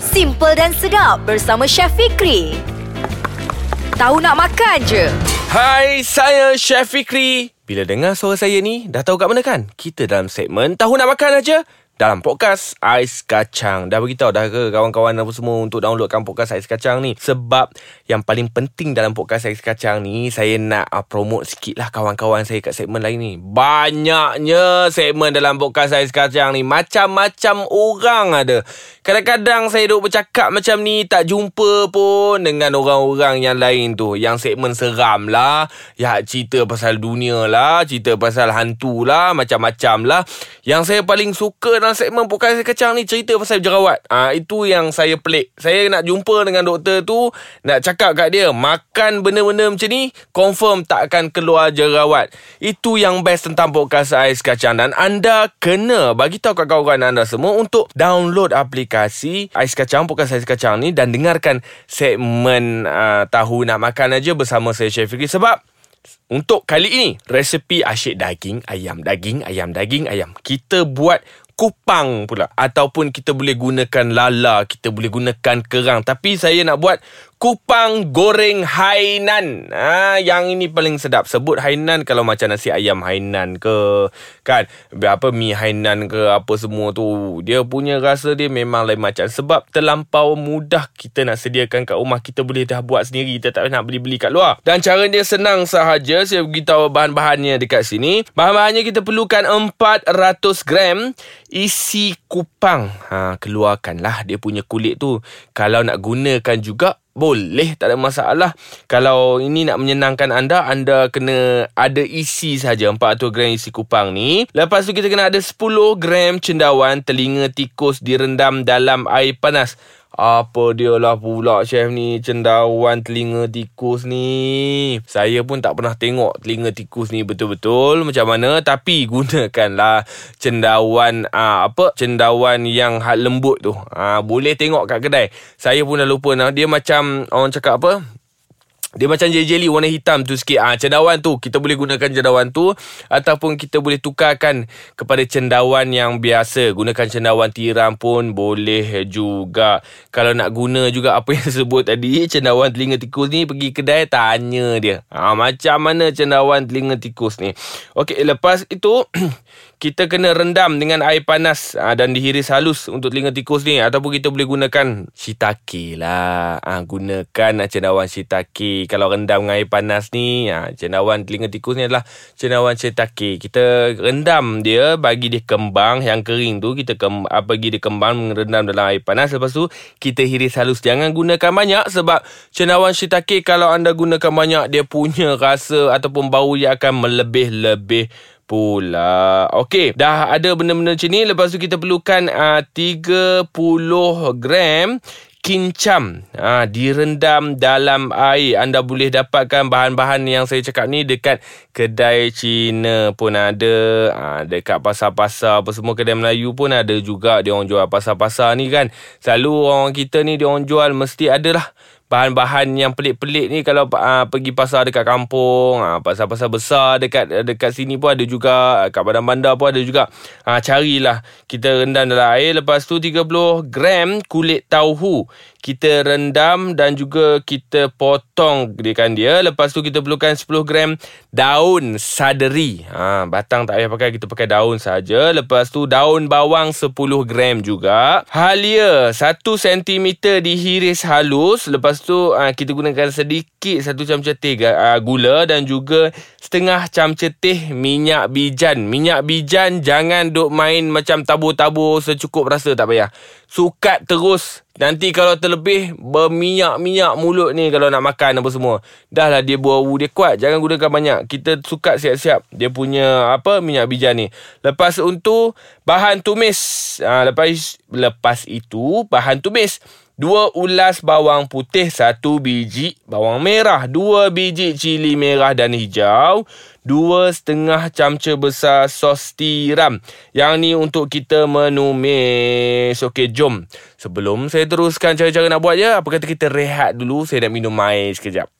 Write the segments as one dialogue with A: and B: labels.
A: Simple dan sedap bersama Chef Fikri. Tahu nak makan je.
B: Hai, saya Chef Fikri. Bila dengar suara saya ni, dah tahu kat mana kan? Kita dalam segmen Tahu Nak Makan aja dalam podcast Ais Kacang. Dah beritahu dah ke kawan-kawan apa semua untuk downloadkan podcast Ais Kacang ni. Sebab yang paling penting dalam podcast Ais Kacang ni, saya nak uh, promote sikit lah kawan-kawan saya kat segmen lain ni. Banyaknya segmen dalam podcast Ais Kacang ni. Macam-macam orang ada. Kadang-kadang saya duduk bercakap macam ni, tak jumpa pun dengan orang-orang yang lain tu. Yang segmen seram lah. Ya, cerita pasal dunia lah. Cerita pasal hantu lah. Macam-macam lah. Yang saya paling suka dalam segmen Podcast Kacang ni cerita pasal jerawat. Ah ha, itu yang saya pelik. Saya nak jumpa dengan doktor tu, nak cakap kat dia, makan benda-benda macam ni confirm tak akan keluar jerawat. Itu yang best tentang Podcast Ais Kacang dan anda kena bagi tahu kat kawan-kawan anda semua untuk download aplikasi Ais Kacang Podcast Ais Kacang ni dan dengarkan segmen uh, tahu nak makan aja bersama saya Chef Fikri. Sebab untuk kali ini resepi asyik daging ayam daging ayam daging ayam. Kita buat kupang pula. Ataupun kita boleh gunakan lala kita boleh gunakan kerang. Tapi saya nak buat kupang goreng Hainan. Ha, yang ini paling sedap. Sebut Hainan kalau macam nasi ayam Hainan ke. Kan? Apa mi Hainan ke apa semua tu. Dia punya rasa dia memang lain macam. Sebab terlampau mudah kita nak sediakan kat rumah. Kita boleh dah buat sendiri. Kita tak nak beli-beli kat luar. Dan cara dia senang sahaja. Saya beritahu bahan-bahannya dekat sini. Bahan-bahannya kita perlukan 400 gram isi kupang. Ha, keluarkanlah dia punya kulit tu. Kalau nak gunakan juga boleh, tak ada masalah. Kalau ini nak menyenangkan anda, anda kena ada isi saja 400 gram isi kupang ni. Lepas tu kita kena ada 10 gram cendawan telinga tikus direndam dalam air panas. Apa dia lah pula chef ni? Cendawan telinga tikus ni. Saya pun tak pernah tengok Telinga tikus ni betul-betul Macam mana. Tapi gunakanlah Cendawan aa, Apa? Cendawan yang hal lembut tu. Aa, Boleh tengok kat kedai. Saya pun dah lupa. Nah. Dia macam Orang cakap apa dia macam jelly warna hitam tu sikit. Ah ha, cendawan tu kita boleh gunakan cendawan tu ataupun kita boleh tukarkan kepada cendawan yang biasa. Gunakan cendawan tiram pun boleh juga. Kalau nak guna juga apa yang sebut tadi, cendawan telinga tikus ni pergi kedai tanya dia. Ah ha, macam mana cendawan telinga tikus ni? Okey, lepas itu kita kena rendam dengan air panas aa, ah, dan dihiris halus untuk telinga tikus ni ataupun kita boleh gunakan shiitake lah. Ah ha, gunakan cendawan shiitake. Kalau rendam dengan air panas ni, ha, cendawan telinga tikus ni adalah cendawan shiitake. Kita rendam dia bagi dia kembang yang kering tu kita kem, bagi dia kembang rendam dalam air panas lepas tu kita hiris halus. Jangan gunakan banyak sebab cendawan shiitake kalau anda gunakan banyak dia punya rasa ataupun bau dia akan melebih-lebih pula. Okey, dah ada benda-benda macam ni. Lepas tu kita perlukan uh, 30 gram kincam. Ha, direndam dalam air. Anda boleh dapatkan bahan-bahan yang saya cakap ni dekat kedai Cina pun ada. Ha, dekat pasar-pasar apa semua kedai Melayu pun ada juga. Dia orang jual pasar-pasar ni kan. Selalu orang kita ni dia orang jual mesti ada lah bahan-bahan yang pelik-pelik ni kalau uh, pergi pasar dekat kampung, uh, pasar-pasar besar dekat dekat sini pun ada juga, kat badan bandar pun ada juga. Uh, carilah. Kita rendam dalam air. Lepas tu 30 gram kulit tauhu kita rendam dan juga kita potong kan dia. Lepas tu kita perlukan 10 gram daun saderi. Ha, batang tak payah pakai, kita pakai daun saja. Lepas tu daun bawang 10 gram juga. Halia 1 cm dihiris halus. Lepas tu ha, kita gunakan sedikit 1 camca teh ha, gula dan juga setengah camca teh minyak bijan. Minyak bijan jangan duk main macam tabur-tabur secukup rasa tak payah. Sukat terus. Nanti kalau terlebih Berminyak-minyak mulut ni Kalau nak makan apa semua. Dah lah dia bau dia kuat. Jangan gunakan banyak. Kita suka siap-siap. Dia punya apa Minyak bijan ni. Lepas untuk Bahan tumis. Ha, Lepas Lepas itu Bahan tumis Dua ulas bawang putih Satu biji bawang merah. Dua biji cili merah dan hijau. Dua setengah camca besar sos tiram. Yang ni untuk kita menumis. Okey jom. Sebelum saya teruskan cara-cara nak buat je Apa kata kita rehat dulu? Saya nak minum air sekejap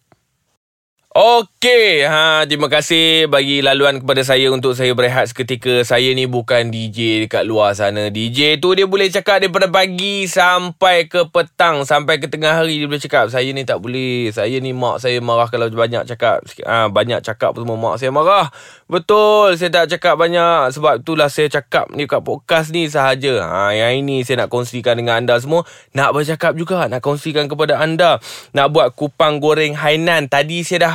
B: Okey, ha terima kasih bagi laluan kepada saya untuk saya berehat seketika. Saya ni bukan DJ dekat luar sana. DJ tu dia boleh cakap daripada pagi sampai ke petang, sampai ke tengah hari dia boleh cakap. Saya ni tak boleh. Saya ni mak saya marah kalau banyak cakap. Ha, banyak cakap semua mak saya marah. Betul, saya tak cakap banyak sebab itulah saya cakap ni kat podcast ni sahaja. Ha yang ini saya nak kongsikan dengan anda semua. Nak bercakap juga, nak kongsikan kepada anda. Nak buat kupang goreng Hainan. Tadi saya dah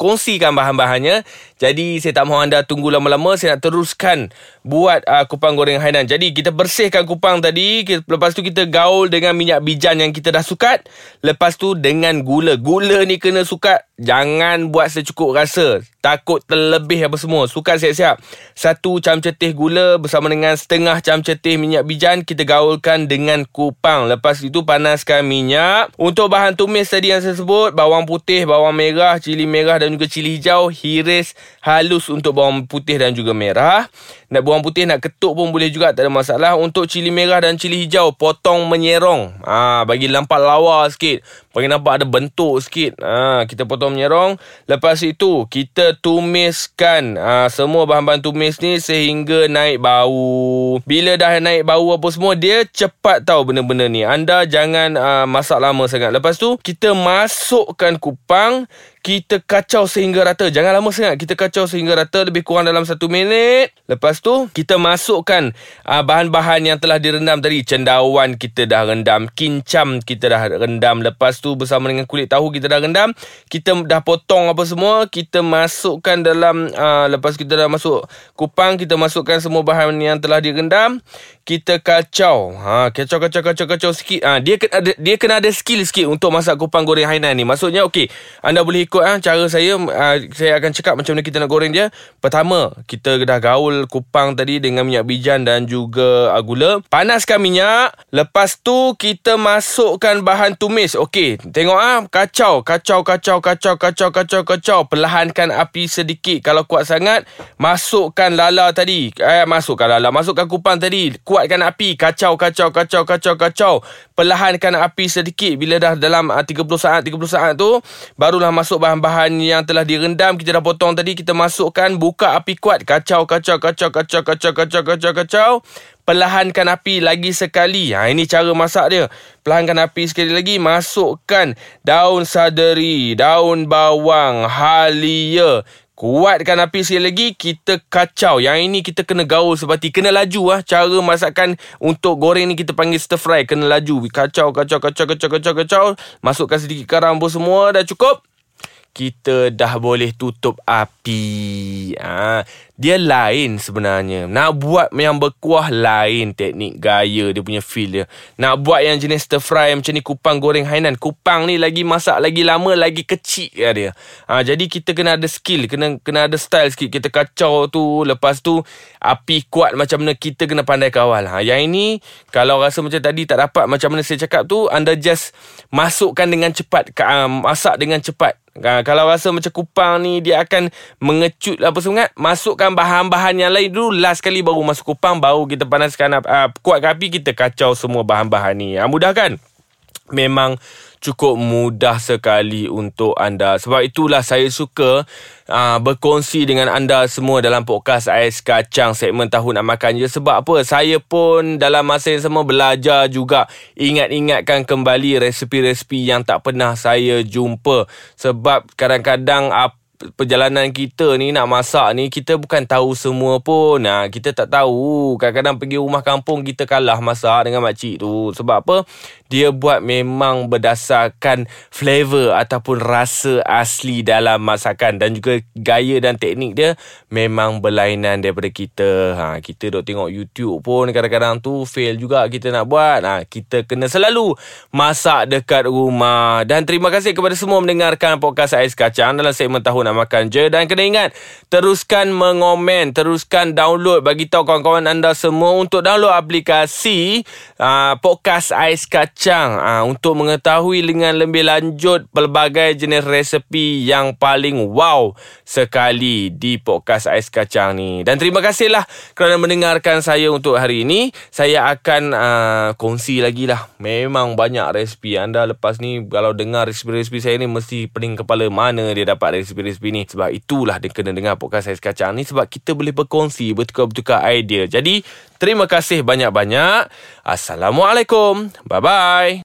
B: kongsikan bahan-bahannya. Jadi saya tak mahu anda tunggu lama-lama. Saya nak teruskan buat uh, kupang goreng Hainan. Jadi kita bersihkan kupang tadi. Lepas tu kita gaul dengan minyak bijan yang kita dah sukat. Lepas tu dengan gula. Gula ni kena sukat. Jangan buat secukup rasa. Takut terlebih apa semua. Sukat siap-siap. Satu camcetih gula bersama dengan setengah camcetih minyak bijan. Kita gaulkan dengan kupang. Lepas itu panaskan minyak. Untuk bahan tumis tadi yang saya sebut. Bawang putih, bawang merah, cili merah dan juga cili hijau. Hiris halus untuk bawang putih dan juga merah. Nak bawang putih nak ketuk pun boleh juga. Tak ada masalah. Untuk cili merah dan cili hijau. Potong menyerong. Ha, bagi lampak lawa sikit. Bagi nampak ada bentuk sikit. Ha, kita potong menyerong. Lepas itu kita tumiskan ha, semua bahan-bahan tumis ni sehingga naik bau. Bila dah naik bau apa semua, dia cepat tahu benda-benda ni. Anda jangan uh, masak lama sangat. Lepas tu, kita masukkan kupang, kita kacau sehingga rata. Jangan lama sangat. Kita kacau sehingga rata lebih kurang dalam satu minit. Lepas tu, kita masukkan uh, bahan-bahan yang telah direndam tadi. Cendawan kita dah rendam. Kincam kita dah rendam. Lepas tu, bersama dengan kulit tahu kita dah rendam. Kita dah potong apa semua. Kita masukkan dalam... Uh, lepas kita dah masuk kupang, kita masukkan semua bahan yang telah direndam. Kita kacau. Ha, kacau, kacau, kacau, kacau sikit. Ha, dia, kena ada, dia kena ada skill sikit untuk masak kupang goreng Hainan ni. Maksudnya, okey. Anda boleh ikut ha, cara saya saya akan cakap macam mana kita nak goreng dia. Pertama, kita dah gaul kupang tadi dengan minyak bijan dan juga gula. Panaskan minyak, lepas tu kita masukkan bahan tumis. Okey, tengok ah kacau, kacau, kacau, kacau, kacau, kacau, kacau. Perlahankan api sedikit. Kalau kuat sangat, masukkan lala tadi. Eh masukkan lala, masukkan kupang tadi. Kuatkan api, kacau, kacau, kacau, kacau, kacau. Perlahankan api sedikit bila dah dalam uh, 30 saat, 30 saat tu barulah masuk bahan-bahan yang telah direndam kita dah potong tadi kita masukkan buka api kuat kacau kacau kacau kacau kacau kacau kacau kacau perlahankan api lagi sekali. Ha ini cara masak dia. Perlahankan api sekali lagi masukkan daun saderi daun bawang halia. Kuatkan api sekali lagi Kita kacau. Yang ini kita kena gaul seperti Kena laju ah Cara masakan Untuk goreng ni kita panggil stir fry. Kena laju. Kacau kacau kacau kacau kacau kacau. Masukkan sedikit garam pun semua Dah cukup kita dah boleh tutup api. Ha, dia lain sebenarnya. Nak buat yang berkuah lain teknik gaya dia punya feel dia. Nak buat yang jenis stir fry macam ni kupang goreng hainan. Kupang ni lagi masak lagi lama lagi kecil ya dia. Ha, jadi kita kena ada skill, kena kena ada style sikit. Kita kacau tu, lepas tu api kuat macam mana kita kena pandai kawal. Ha, yang ini kalau rasa macam tadi tak dapat macam mana saya cakap tu, anda just masukkan dengan cepat, masak dengan cepat. Ha, kalau rasa macam kupang ni dia akan mengecut apa semua masukkan bahan-bahan yang lain dulu last kali baru masuk kupang baru kita panaskan uh, kuatkan api kita kacau semua bahan-bahan ni. Ha, mudah kan? Memang cukup mudah sekali untuk anda. Sebab itulah saya suka uh, berkongsi dengan anda semua dalam podcast Ais Kacang segmen Tahu Nak Makan je. Sebab apa? Saya pun dalam masa yang sama belajar juga ingat-ingatkan kembali resepi-resepi yang tak pernah saya jumpa. Sebab kadang-kadang apa perjalanan kita ni nak masak ni kita bukan tahu semua pun. Nah, kita tak tahu. Kadang-kadang pergi rumah kampung kita kalah masak dengan makcik tu. Sebab apa? Dia buat memang berdasarkan flavor ataupun rasa asli dalam masakan dan juga gaya dan teknik dia memang berlainan daripada kita. Ha, kita duk tengok YouTube pun kadang-kadang tu fail juga kita nak buat. Ha, kita kena selalu masak dekat rumah. Dan terima kasih kepada semua mendengarkan podcast Ais Kacang dalam segmen tahun nak makan je Dan kena ingat Teruskan mengomen Teruskan download Bagi tahu kawan-kawan anda semua Untuk download aplikasi uh, Podcast Ais Kacang uh, Untuk mengetahui dengan lebih lanjut Pelbagai jenis resepi Yang paling wow Sekali di Podcast Ais Kacang ni. Dan terima kasihlah Kerana mendengarkan saya untuk hari ini. Saya akan uh, kongsi lagi lah. Memang banyak resepi. Anda lepas ni Kalau dengar resepi-resepi saya ni Mesti pening kepala Mana dia dapat resepi-resepi ni. Sebab itulah dia kena dengar podcast Ais Kacang ni. Sebab kita boleh berkongsi Bertukar-bertukar idea. Jadi Terima kasih banyak-banyak. Assalamualaikum. Bye-bye